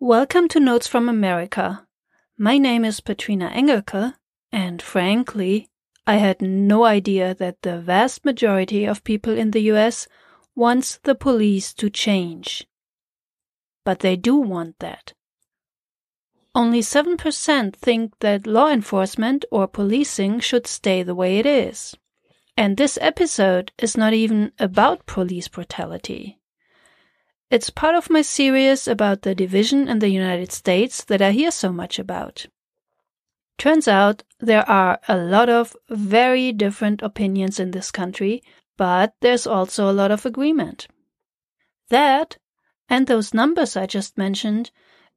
Welcome to Notes from America. My name is Petrina Engelke, and frankly, I had no idea that the vast majority of people in the US wants the police to change. But they do want that. Only 7% think that law enforcement or policing should stay the way it is. And this episode is not even about police brutality. It's part of my series about the division in the United States that I hear so much about. Turns out there are a lot of very different opinions in this country, but there's also a lot of agreement. That, and those numbers I just mentioned,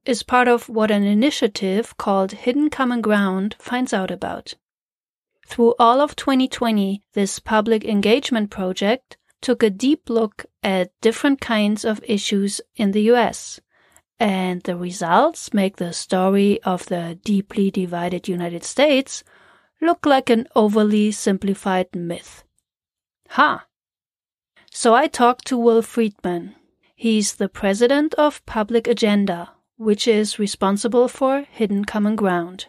is part of what an initiative called Hidden Common Ground finds out about. Through all of 2020, this public engagement project took a deep look at different kinds of issues in the US and the results make the story of the deeply divided United States look like an overly simplified myth. Ha! Huh. So I talked to Will Friedman. He's the president of Public Agenda, which is responsible for Hidden Common Ground.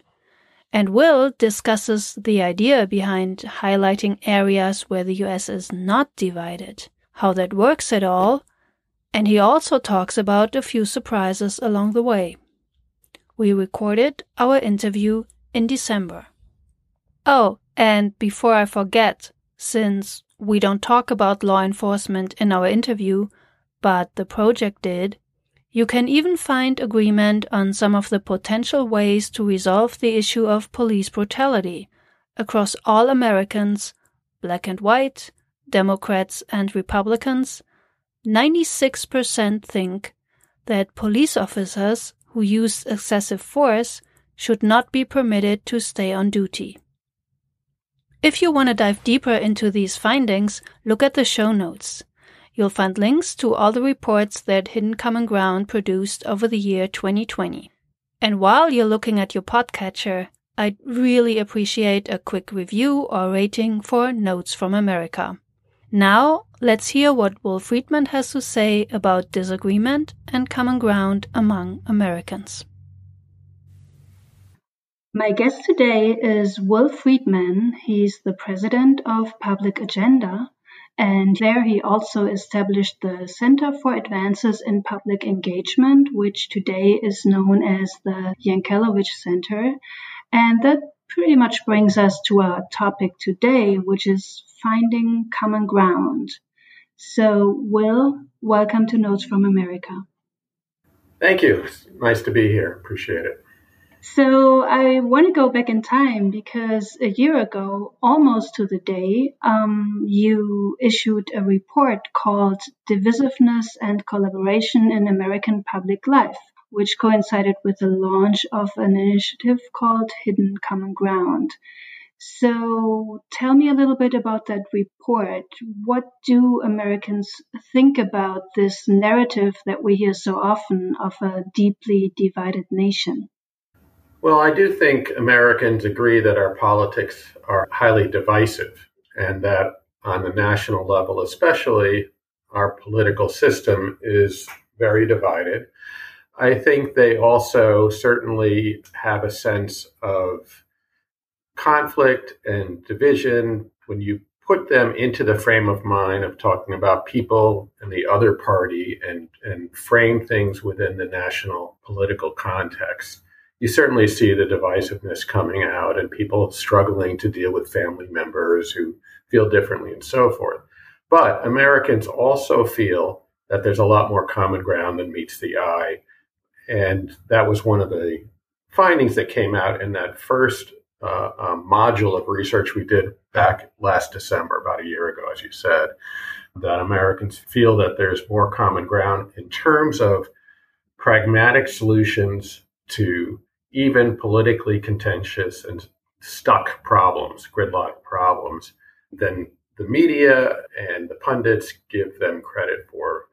And Will discusses the idea behind highlighting areas where the US is not divided, how that works at all, and he also talks about a few surprises along the way. We recorded our interview in December. Oh, and before I forget, since we don't talk about law enforcement in our interview, but the project did, you can even find agreement on some of the potential ways to resolve the issue of police brutality across all Americans, black and white, Democrats and Republicans, 96% think that police officers who use excessive force should not be permitted to stay on duty. If you want to dive deeper into these findings, look at the show notes. You'll find links to all the reports that Hidden Common Ground produced over the year 2020. And while you're looking at your podcatcher, I'd really appreciate a quick review or rating for Notes from America. Now, let's hear what Will Friedman has to say about disagreement and common ground among Americans. My guest today is Will Friedman. He's the president of Public Agenda, and there he also established the Center for Advances in Public Engagement, which today is known as the Yankelovich Center. And that pretty much brings us to our topic today, which is finding common ground. So, Will, welcome to Notes from America. Thank you. It's nice to be here. Appreciate it. So, I want to go back in time because a year ago, almost to the day, um, you issued a report called Divisiveness and Collaboration in American Public Life which coincided with the launch of an initiative called Hidden Common Ground. So tell me a little bit about that report. What do Americans think about this narrative that we hear so often of a deeply divided nation? Well, I do think Americans agree that our politics are highly divisive and that on the national level, especially, our political system is very divided. I think they also certainly have a sense of conflict and division when you put them into the frame of mind of talking about people and the other party and, and frame things within the national political context. You certainly see the divisiveness coming out and people struggling to deal with family members who feel differently and so forth. But Americans also feel that there's a lot more common ground than meets the eye and that was one of the findings that came out in that first uh, um, module of research we did back last December, about a year ago, as you said, that Americans feel that there's more common ground in terms of pragmatic solutions to even politically contentious and stuck problems, gridlock problems, than the media and the pundits give them credit for.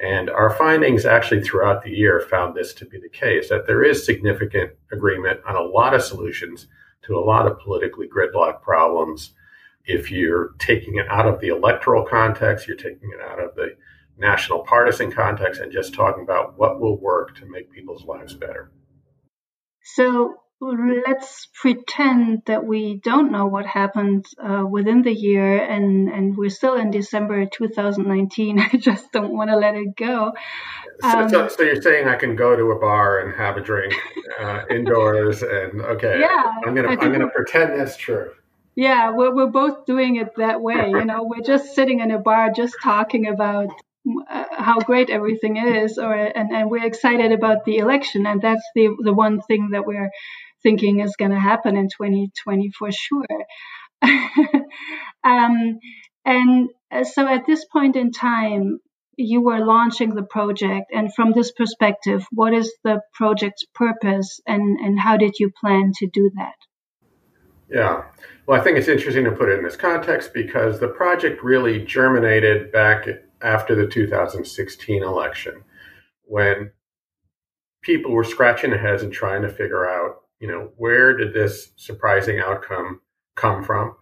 And our findings actually throughout the year found this to be the case that there is significant agreement on a lot of solutions to a lot of politically gridlock problems. If you're taking it out of the electoral context, you're taking it out of the national partisan context and just talking about what will work to make people's lives better. So let's pretend that we don't know what happened uh, within the year and, and we're still in December 2019. I just don't want to let it go. Um, so, so, you're saying I can go to a bar and have a drink uh, indoors and okay, yeah, I'm gonna I'm gonna pretend that's true. Yeah, we're we're both doing it that way. You know, we're just sitting in a bar, just talking about how great everything is, or and, and we're excited about the election, and that's the the one thing that we're thinking is going to happen in 2020 for sure. um, and uh, so at this point in time, you were launching the project, and from this perspective, what is the project's purpose, and and how did you plan to do that? Yeah. Well, I think it's interesting to put it in this context because the project really germinated back after the 2016 election when people were scratching their heads and trying to figure out, you know, where did this surprising outcome come from?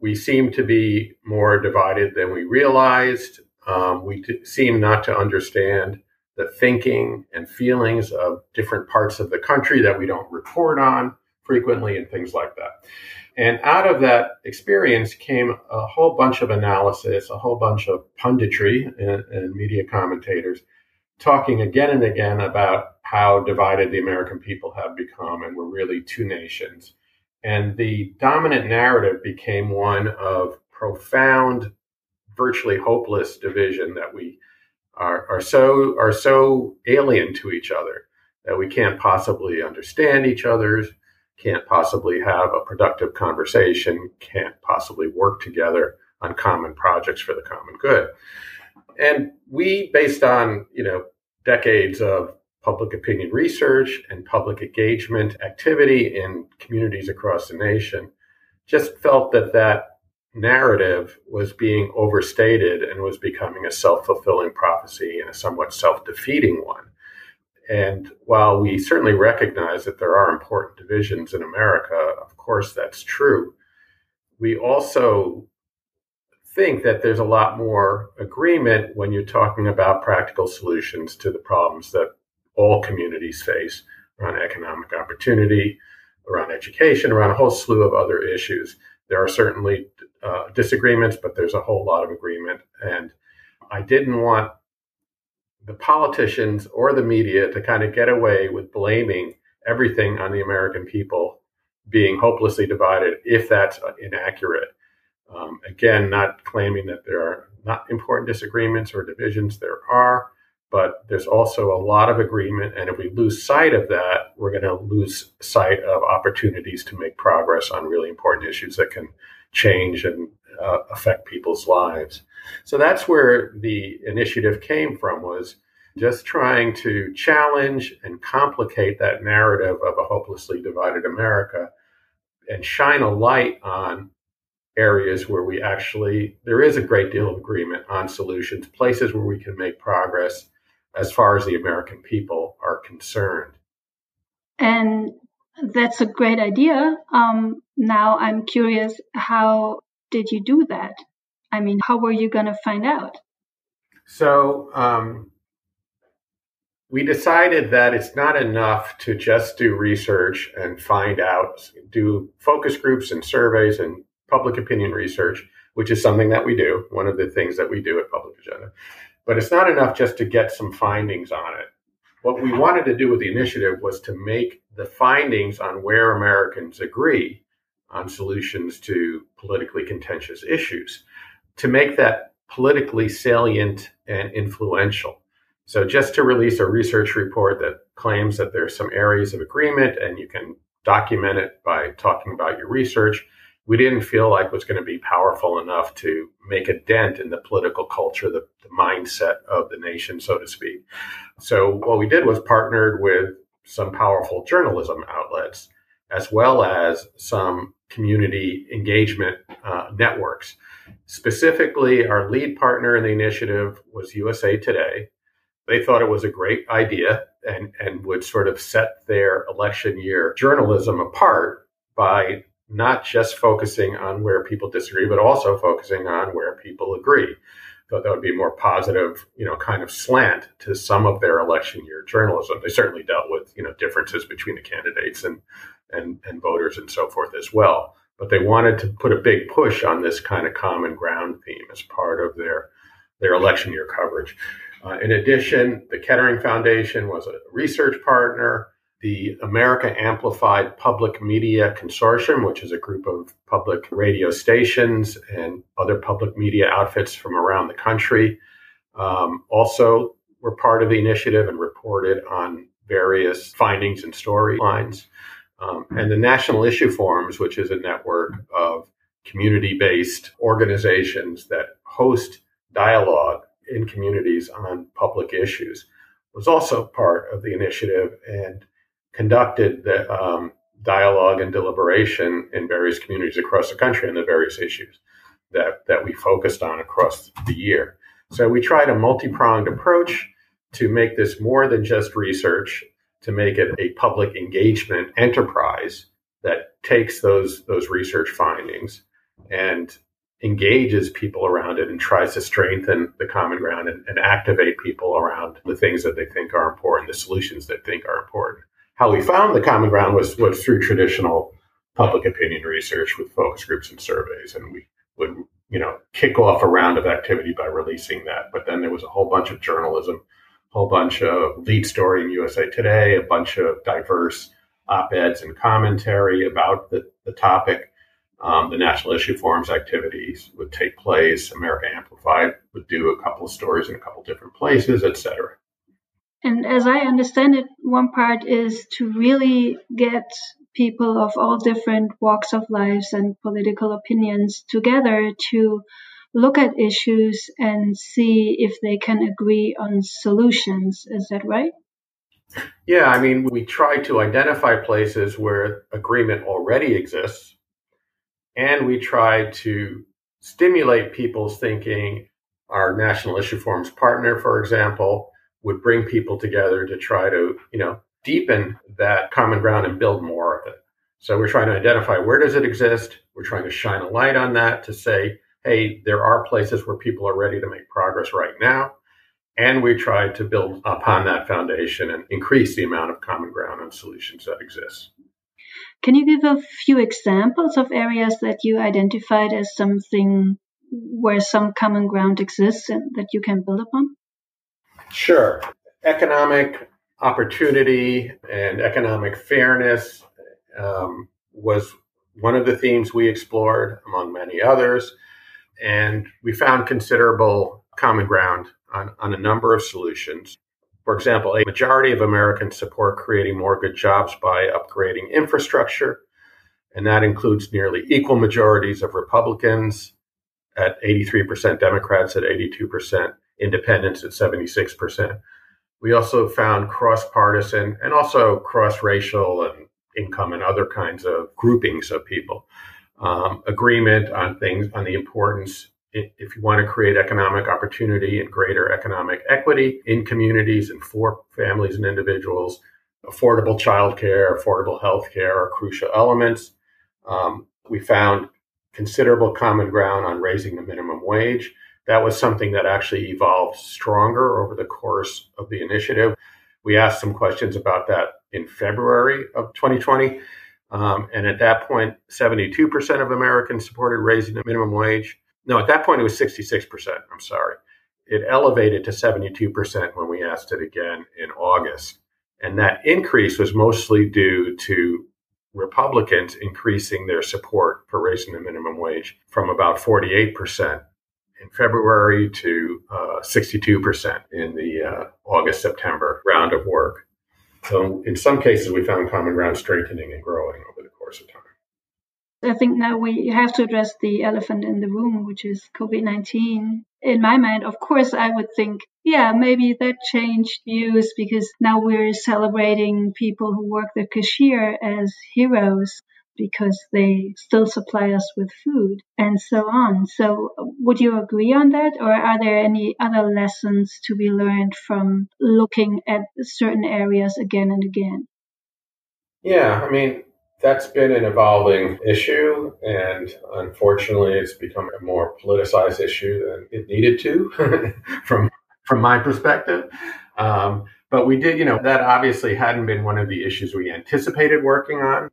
We seem to be more divided than we realized. Um, we t- seem not to understand the thinking and feelings of different parts of the country that we don't report on frequently and things like that. And out of that experience came a whole bunch of analysis, a whole bunch of punditry and, and, media commentators talking again and again about how divided the American people have become, and we're really two nations. And the dominant narrative became one of profound, virtually hopeless division that we are, are so are so alien to each other that we can't possibly understand each other's can't possibly have a productive conversation, can't possibly work together on common projects for the common good. And we, based on, you know, decades of public opinion research and public engagement activity in communities across the nation, just felt that that narrative was being overstated and was becoming a self fulfilling prophecy and a somewhat self defeating one. And while we certainly recognize that there are important divisions in America, of course that's true, we also think that there's a lot more agreement when you're talking about practical solutions to the problems that all communities face around economic opportunity, around education, around a whole slew of other issues. There are certainly uh, disagreements, but there's a whole lot of agreement. And I didn't want the politicians or the media to kind of get away with blaming everything on the American people being hopelessly divided if that's inaccurate. Um, again, not claiming that there are not important disagreements or divisions, there are, but there's also a lot of agreement. And if we lose sight of that, we're going to lose sight of opportunities to make progress on really important issues that can change and uh, affect people's lives. So that's where the initiative came from was just trying to challenge and complicate that narrative of a hopelessly divided America and shine a light on areas where we actually there is a great deal of agreement on solutions, places where we can make progress as far as the American people are concerned. And that's a great idea. Um, now I'm curious, how did you do that? I mean, how were you going to find out? So, um, we decided that it's not enough to just do research and find out, do focus groups and surveys and public opinion research, which is something that we do, one of the things that we do at Public Agenda. But it's not enough just to get some findings on it. What we wanted to do with the initiative was to make the findings on where Americans agree on solutions to politically contentious issues, to make that politically salient and influential. So, just to release a research report that claims that there's some areas of agreement and you can document it by talking about your research, we didn't feel like was going to be powerful enough to make a dent in the political culture, the, the mindset of the nation, so to speak. So, what we did was partnered with some powerful journalism outlets as well as some community engagement uh, networks. Specifically, our lead partner in the initiative was USA Today. They thought it was a great idea and, and would sort of set their election year journalism apart by not just focusing on where people disagree, but also focusing on where people agree. thought that would be a more positive, you know, kind of slant to some of their election year journalism. They certainly dealt with, you know, differences between the candidates and and, and voters and so forth as well. But they wanted to put a big push on this kind of common ground theme as part of their their election year coverage. Uh, in addition, the Kettering Foundation was a research partner. The America Amplified Public Media Consortium, which is a group of public radio stations and other public media outfits from around the country, um, also were part of the initiative and reported on various findings and storylines. Um, and the National Issue Forums, which is a network of community based organizations that host dialogue in communities on public issues, was also part of the initiative and conducted the um, dialogue and deliberation in various communities across the country on the various issues that, that we focused on across the year. So we tried a multi pronged approach to make this more than just research to make it a public engagement enterprise that takes those those research findings and engages people around it and tries to strengthen the common ground and, and, activate people around the things that they think are important, the solutions that they think are important. How we found the common ground was, was through traditional public opinion research with focus groups and surveys. And we would, you know, kick off a round of activity by releasing that. But then there was a whole bunch of journalism whole bunch of lead story in USA Today, a bunch of diverse op eds and commentary about the, the topic. Um, the National Issue Forums activities would take place. America Amplified would do a couple of stories in a couple different places, etc. And as I understand it, one part is to really get people of all different walks of lives and political opinions together to look at issues and see if they can agree on solutions. Is that right? Yeah, I mean, we try to identify places where agreement already exists, and we try to stimulate people's thinking. Our National Issue Forums partner, for example, would bring people together to try to, you know, deepen that common ground and build more of it. So we're trying to identify where does it exist. We're trying to shine a light on that to say, hey, there are places where people are ready to make progress right now. And we try to build upon that foundation and increase the amount of common ground and solutions that exist. Can you give a few examples of areas that you identified as something where some common ground exists and that you can build upon? Sure. Economic opportunity and economic fairness um, was one of the themes we explored, among many others. And we found considerable common ground on, on a number of solutions. For example, a majority of Americans support creating more good jobs by upgrading infrastructure, and that includes nearly equal majorities of Republicans at 83%, Democrats at 82%, independents at 76%. We also found cross partisan and also cross racial and income and other kinds of groupings of people um, agreement on things on the importance if you want to create economic opportunity and greater economic equity in communities and for families and individuals, affordable childcare, affordable healthcare are crucial elements. Um, we found considerable common ground on raising the minimum wage. That was something that actually evolved stronger over the course of the initiative. We asked some questions about that in February of 2020. Um, and at that point, 72% of Americans supported raising the minimum wage. No, at that point, it was 66%. I'm sorry. It elevated to 72% when we asked it again in August. And that increase was mostly due to Republicans increasing their support for raising the minimum wage from about 48% in February to uh, 62% in the uh, August September round of work. So in some cases, we found common ground strengthening and growing over the course of time. I think now we have to address the elephant in the room, which is COVID 19. In my mind, of course, I would think, yeah, maybe that changed views because now we're celebrating people who work the cashier as heroes because they still supply us with food and so on. So, would you agree on that, or are there any other lessons to be learned from looking at certain areas again and again? Yeah, I mean, That's been an evolving issue, and unfortunately, it's become a more politicized issue than it needed to, from from my perspective. Um, but we did, you know, that obviously hadn't been one of the issues we anticipated working on.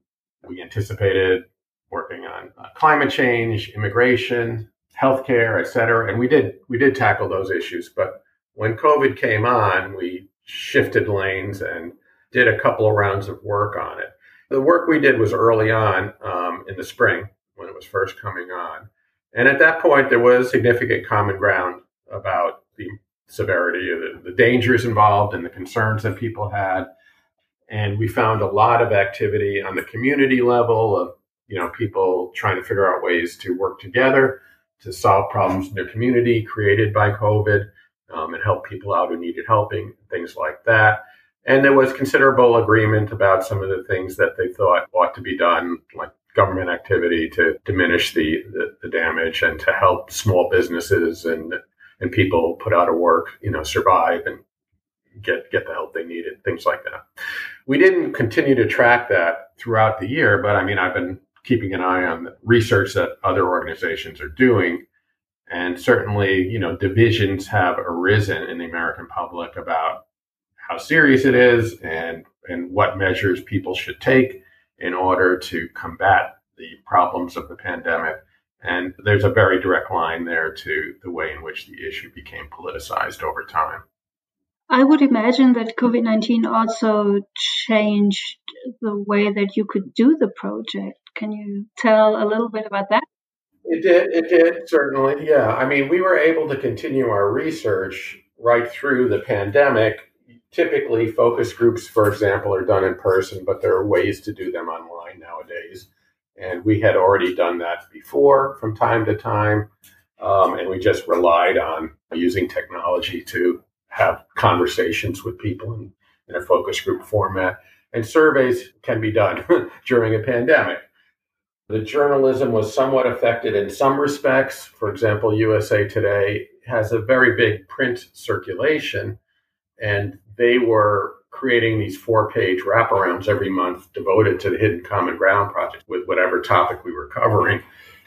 We anticipated working on uh, climate change, immigration, healthcare, et cetera, and we did we did tackle those issues. But when COVID came on, we shifted lanes and did a couple of rounds of work on it. The work we did was early on um, in the spring when it was first coming on. And at that point, there was significant common ground about the severity of the, the dangers involved and the concerns that people had. And we found a lot of activity on the community level of, you know, people trying to figure out ways to work together to solve problems in their community created by COVID um, and help people out who needed helping, things like that. And there was considerable agreement about some of the things that they thought ought to be done, like government activity to diminish the, the, the, damage and to help small businesses and and people put out of work, you know, survive and get get the help they needed, things like that. We didn't continue to track that throughout the year, but I mean, I've been keeping an eye on the research that other organizations are doing. And certainly, you know, divisions have arisen in the American public about how serious it is and, and what measures people should take in order to combat the problems of the pandemic. And there's a very direct line there to the way in which the issue became politicized over time. I would imagine that COVID 19 also changed the way that you could do the project. Can you tell a little bit about that? It did. It did, certainly. Yeah. I mean, we were able to continue our research right through the pandemic typically focus groups, for example, are done in person, but there are ways to do them online nowadays. And we had already done that before from time to time. Um, and we just relied on using technology to have conversations with people in, in a focus group format. And surveys can be done during a pandemic. The journalism was somewhat affected in some respects. For example, USA Today has a very big print circulation, and they were creating these four page wraparounds every month devoted to the Hidden Common Ground project with whatever topic we were covering,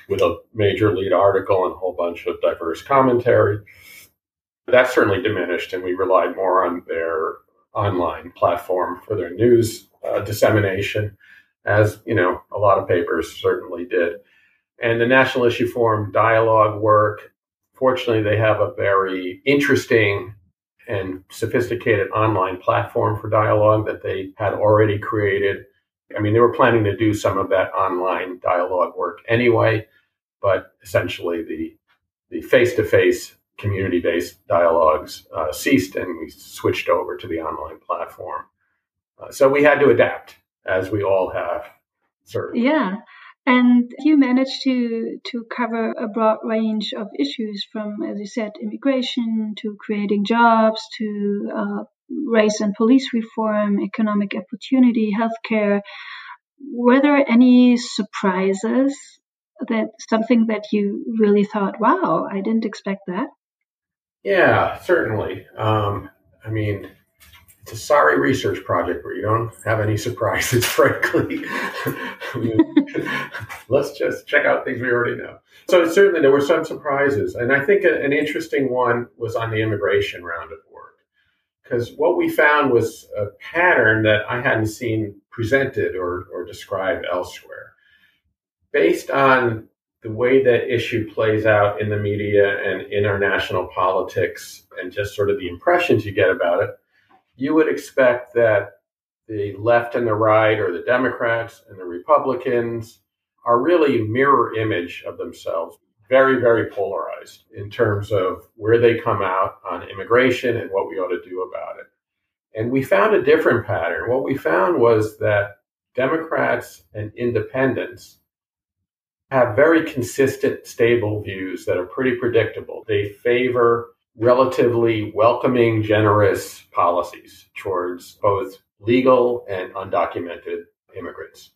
with a major lead article and a whole bunch of diverse commentary. That certainly diminished, and we relied more on their online platform for their news uh, dissemination, as you know, a lot of papers certainly did. And the National Issue Forum dialogue work, fortunately, they have a very interesting and sophisticated online platform for dialogue that they had already created. I mean, they were planning to do some of that online dialogue work anyway, but essentially the the face to face community based dialogues uh, ceased, and we switched over to the online platform. Uh, so we had to adapt, as we all have. Certainly. Yeah. And you managed to, to cover a broad range of issues from, as you said, immigration to creating jobs to uh, race and police reform, economic opportunity, healthcare. Were there any surprises that something that you really thought, wow, I didn't expect that? Yeah, certainly. Um, I mean, it's a sorry research project where you don't have any surprises, frankly. Let's just check out things we already know. So certainly there were some surprises, and I think an interesting one was on the immigration round of work, because what we found was a pattern that I hadn't seen presented or, or described elsewhere, based on the way that issue plays out in the media and in our national politics, and just sort of the impressions you get about it you would expect that the left and the right, or the Democrats and the Republicans, are really mirror image of themselves, very, very polarized in terms of where they come out on immigration and what we ought to do about it. And we found a different pattern. What we found was that Democrats and independents have very consistent, stable views that are pretty predictable. They favor relatively welcoming, generous policies towards both legal and undocumented immigrants.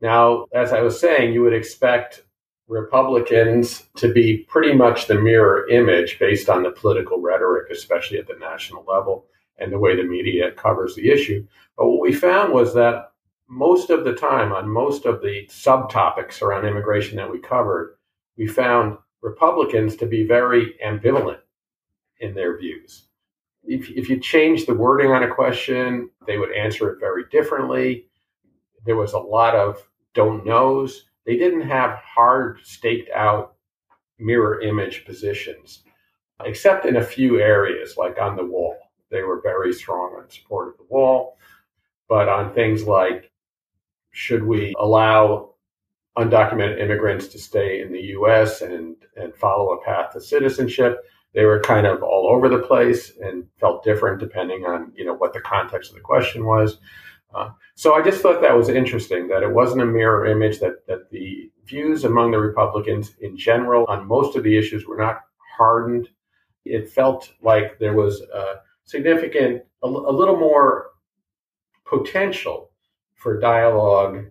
Now, as I was saying, you would expect Republicans to be pretty much the mirror image based on the political rhetoric, especially at the national level and the way the media covers the issue. But what we found was that most of the time, on most of the subtopics around immigration that we covered, we found Republicans to be very ambivalent in their views. If, if you change the wording on a question, they would answer it very differently. There was a lot of don't knows. They didn't have hard, staked out mirror image positions, except in a few areas, like on the wall. They were very strong on support of the wall. But on things like should we allow undocumented immigrants to stay in the US and, and follow a path to citizenship, they were kind of all over the place and felt different depending on you know what the context of the question was. Uh, so I just thought that was interesting that it wasn't a mirror image that that the views among the Republicans in general on most of the issues were not hardened. It felt like there was a significant, a, a little more potential for dialogue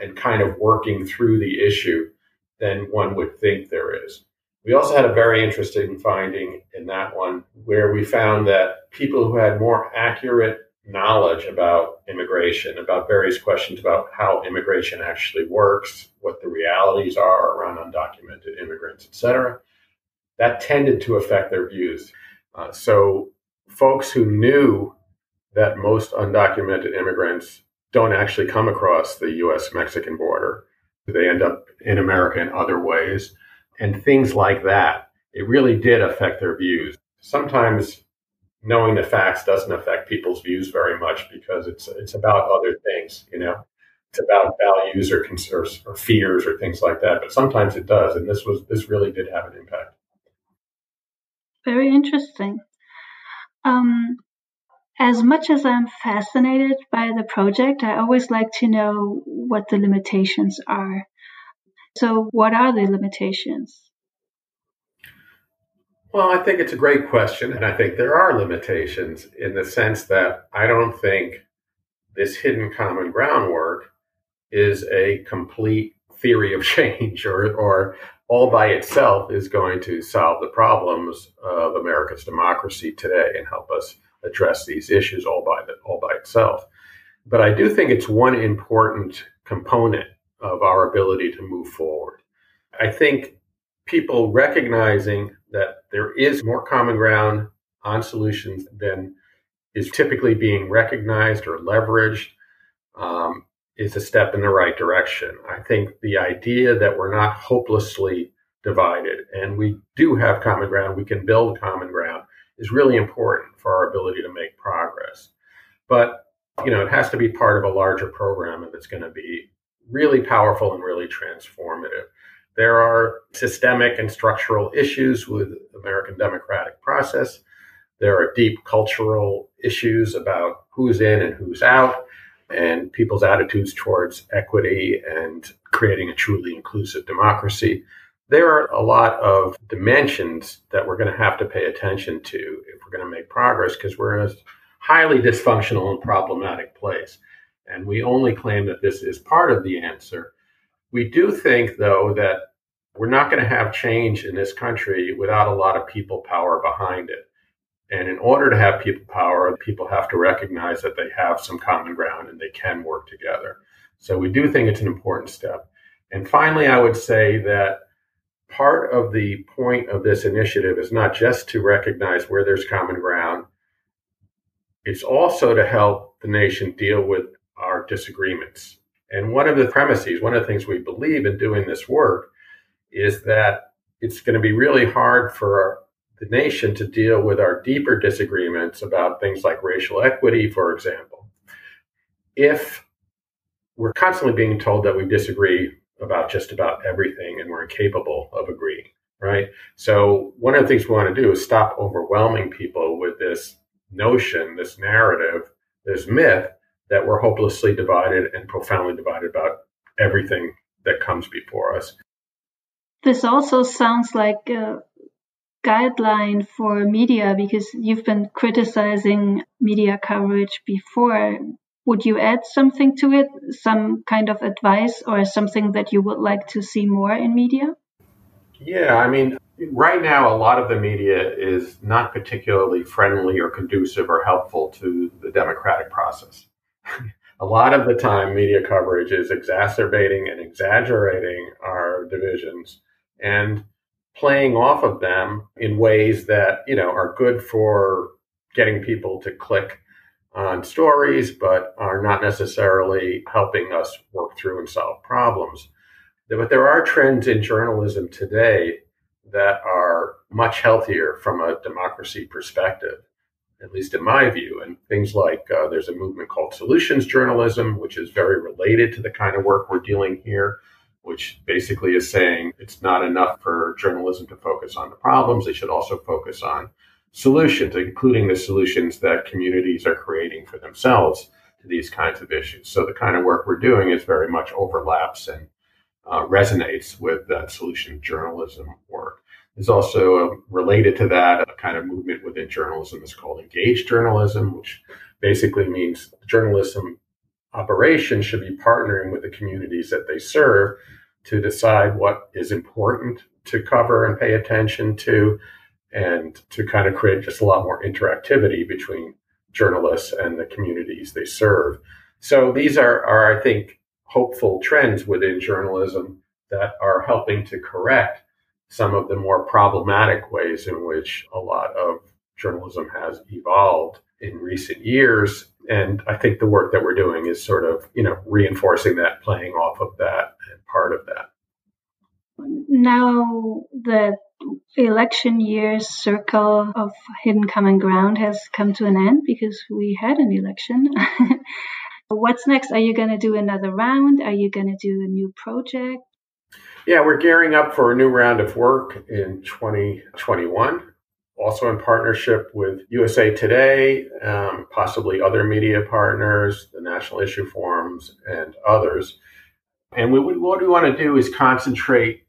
and kind of working through the issue than one would think there is. We also had a very interesting finding in that one where we found that people who had more accurate knowledge about immigration, about various questions about how immigration actually works, what the realities are around undocumented immigrants, etc., that tended to affect their views. Uh, so folks who knew that most undocumented immigrants don't actually come across the US Mexican border. They end up in America in other ways and things like that. It really did affect their views. Sometimes knowing the facts doesn't affect people's views very much because it's it's about other things, you know. It's about values or concerns or fears or things like that. But sometimes it does, and this was this really did have an impact. Very interesting. Um, as much as I'm fascinated by the project, I always like to know what the limitations are. So, what are the limitations? Well, I think it's a great question. And I think there are limitations in the sense that I don't think this hidden common groundwork is a complete theory of change or, or all by itself is going to solve the problems of America's democracy today and help us address these issues all by the, all by itself. But I do think it's one important component of our ability to move forward. I think people recognizing that there is more common ground on solutions than is typically being recognized or leveraged um, is a step in the right direction. I think the idea that we're not hopelessly divided and we do have common ground, we can build common ground, is really important for our ability to make progress. But you know, it has to be part of a larger program if it's going to be really powerful and really transformative. There are systemic and structural issues with American democratic process. There are deep cultural issues about who's in and who's out and people's attitudes towards equity and creating a truly inclusive democracy there are a lot of dimensions that we're going to have to pay attention to if we're going to make progress because we're in a highly dysfunctional and problematic place. And we only claim that this is part of the answer. We do think, though, that we're not going to have change in this country without a lot of people power behind it. And in order to have people power, people have to recognize that they have some common ground and they can work together. So we do think it's an important step. And finally, I would say that part of the point of this initiative is not just to recognize where there's common ground, it's also to help the nation deal with our disagreements. And one of the premises, one of the things we believe in doing this work is that it's going to be really hard for the nation to deal with our deeper disagreements about things like racial equity, for example, if we're constantly being told that we disagree about just about everything and we're incapable of agreeing, right? So, one of the things we want to do is stop overwhelming people with this notion, this narrative, this myth that we're hopelessly divided and profoundly divided about everything that comes before us. This also sounds like a guideline for media because you've been criticizing media coverage before would you add something to it, some kind of advice or something that you would like to see more in media? Yeah, I mean, right now, a lot of the media is not particularly friendly or conducive or helpful to the democratic process. a lot of the time media coverage is exacerbating and exaggerating our divisions and playing off of them in ways that you know are good for getting people to click on stories but are not necessarily helping us work through and solve problems but there are trends in journalism today that are much healthier from a democracy perspective at least in my view. And things like uh, there's a movement called solutions journalism, which is very related to the kind of work we're doing here, which basically is saying it's not enough for journalism to focus on the problems. They should also focus on solutions, including the solutions that communities are creating for themselves to these kinds of issues. So the kind of work we're doing is very much overlaps and uh, resonates with that solution journalism work. There's also um, related to that a kind of movement within journalism is called engaged journalism, which basically means journalism operations should be partnering with the communities that they serve to decide what is important to cover and pay attention to and to kind of create just a lot more interactivity between journalists and the communities they serve. So these are, are I think, hopeful trends within journalism that are helping to correct some of the more problematic ways in which a lot of journalism has evolved in recent years. And I think the work that we're doing is sort of, you know, reinforcing that, playing off of that, and part of that. Now, the election year's circle of hidden common ground has come to an end because we had an election. What's next? Are you going to do another round? Are you going to do a new project? Yeah, we're gearing up for a new round of work in 2021, also in partnership with USA Today, um, possibly other media partners, the National Issue Forums, and others. And we, what we want to do is concentrate,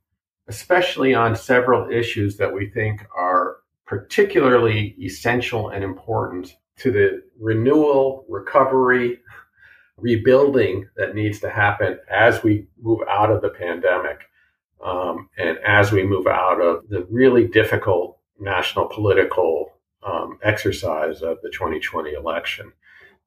especially on several issues that we think are particularly essential and important to the renewal, recovery, rebuilding that needs to happen as we move out of the pandemic. Um, and as we move out of the really difficult national political um, exercise of the 2020 election.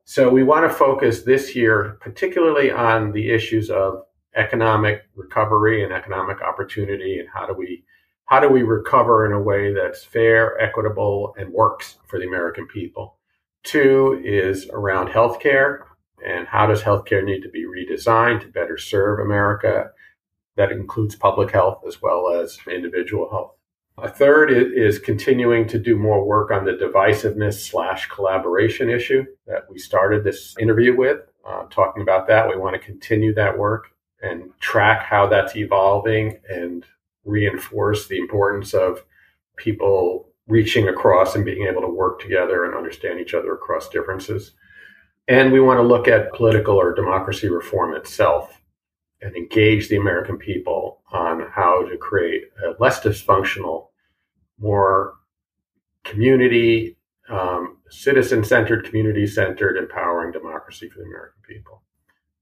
So we want to focus this year particularly on the issues of economic recovery and economic opportunity and how do we how do we recover in a way that's fair, equitable, and works for the American people? Two is around healthcare and how does healthcare need to be redesigned to better serve America that includes public health as well as individual health. A third is continuing to do more work on the divisiveness slash collaboration issue that we started this interview with, uh, talking about that. We want to continue that work and track how that's evolving and reinforce the importance of people reaching across and being able to work together and understand each other across differences. And we want to look at political or democracy reform itself and engage the American people on how to create a less dysfunctional, more community, um, citizen centered, community centered, empowering democracy for the American people.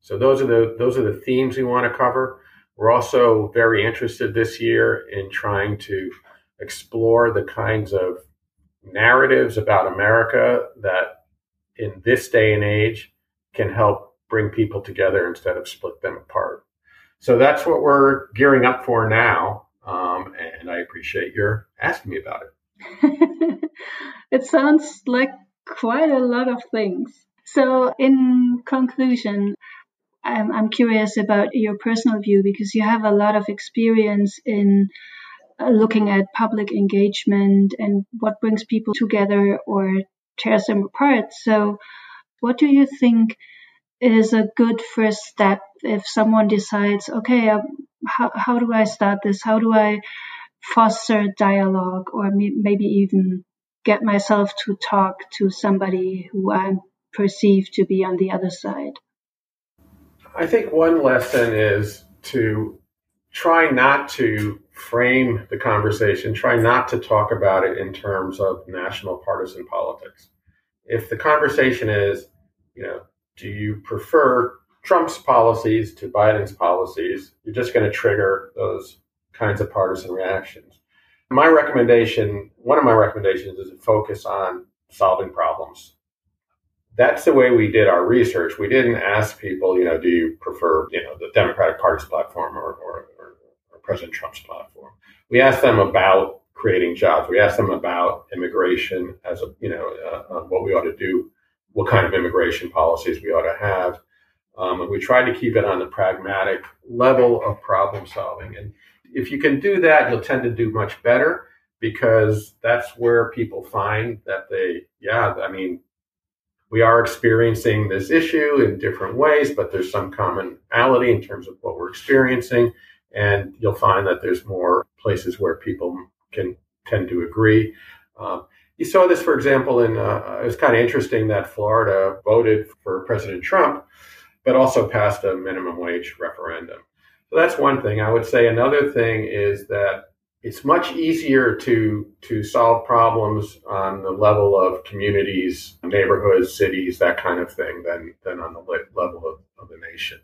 So those are the those are the themes we want to cover. We're also very interested this year in trying to explore the kinds of narratives about America that in this day and age can help bring people together instead of split them apart. So that's what we're gearing up for now. Um, and I appreciate your asking me about it. it sounds like quite a lot of things. So, in conclusion, I'm, I'm curious about your personal view because you have a lot of experience in uh, looking at public engagement and what brings people together or tears them apart. So, what do you think is a good first step if someone decides, okay, um, how, how do I start this? How do I foster dialogue or maybe even get myself to talk to somebody who I perceive to be on the other side? I think one lesson is to try not to frame the conversation, try not to talk about it in terms of national partisan politics. If the conversation is, you know, do you prefer Trump's policies to Biden's policies? You're just going to trigger those kinds of partisan reactions. My recommendation, one of my recommendations is to focus on solving problems. That's the way we did our research. We didn't ask people, you know, do you prefer, you know, the Democratic Party's platform or, or, or, or President Trump's platform? We asked them about creating jobs. We asked them about immigration as a, you know, uh, uh, what we ought to do, what kind of immigration policies we ought to have. Um, and we tried to keep it on the pragmatic level of problem solving. And if you can do that, you'll tend to do much better because that's where people find that they, yeah, I mean, we are experiencing this issue in different ways, but there's some commonality in terms of what we're experiencing. And you'll find that there's more places where people can tend to agree. Um, you saw this, for example, in uh, it was kind of interesting that Florida voted for President Trump, but also passed a minimum wage referendum. So that's one thing. I would say another thing is that it's much easier to to solve problems on the level of communities, neighborhoods, cities, that kind of thing, than than on the level of, of the nation.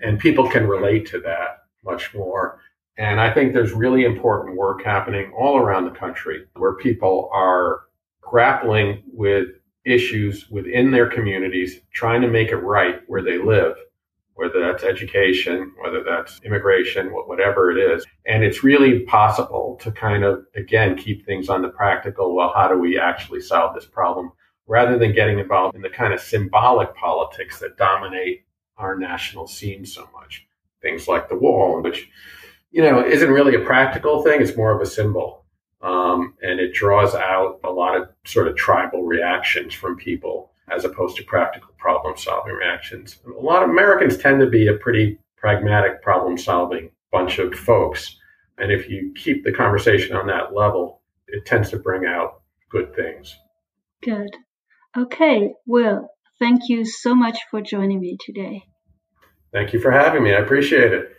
And people can relate to that much more. And I think there's really important work happening all around the country where people are grappling with issues within their communities, trying to make it right where they live whether that's education, whether that's immigration, whatever it is. And it's really possible to kind of, again, keep things on the practical. Well, how do we actually solve this problem rather than getting involved in the kind of symbolic politics that dominate our national scene so much? Things like the wall, which, you know, isn't really a practical thing. It's more of a symbol. Um, and it draws out a lot of sort of tribal reactions from people as opposed to practical problem solving reactions. A lot of Americans tend to be a pretty pragmatic problem solving bunch of folks. And if you keep the conversation on that level, it tends to bring out good things. Good. Okay. Well, thank you so much for joining me today. Thank you for having me. I appreciate it.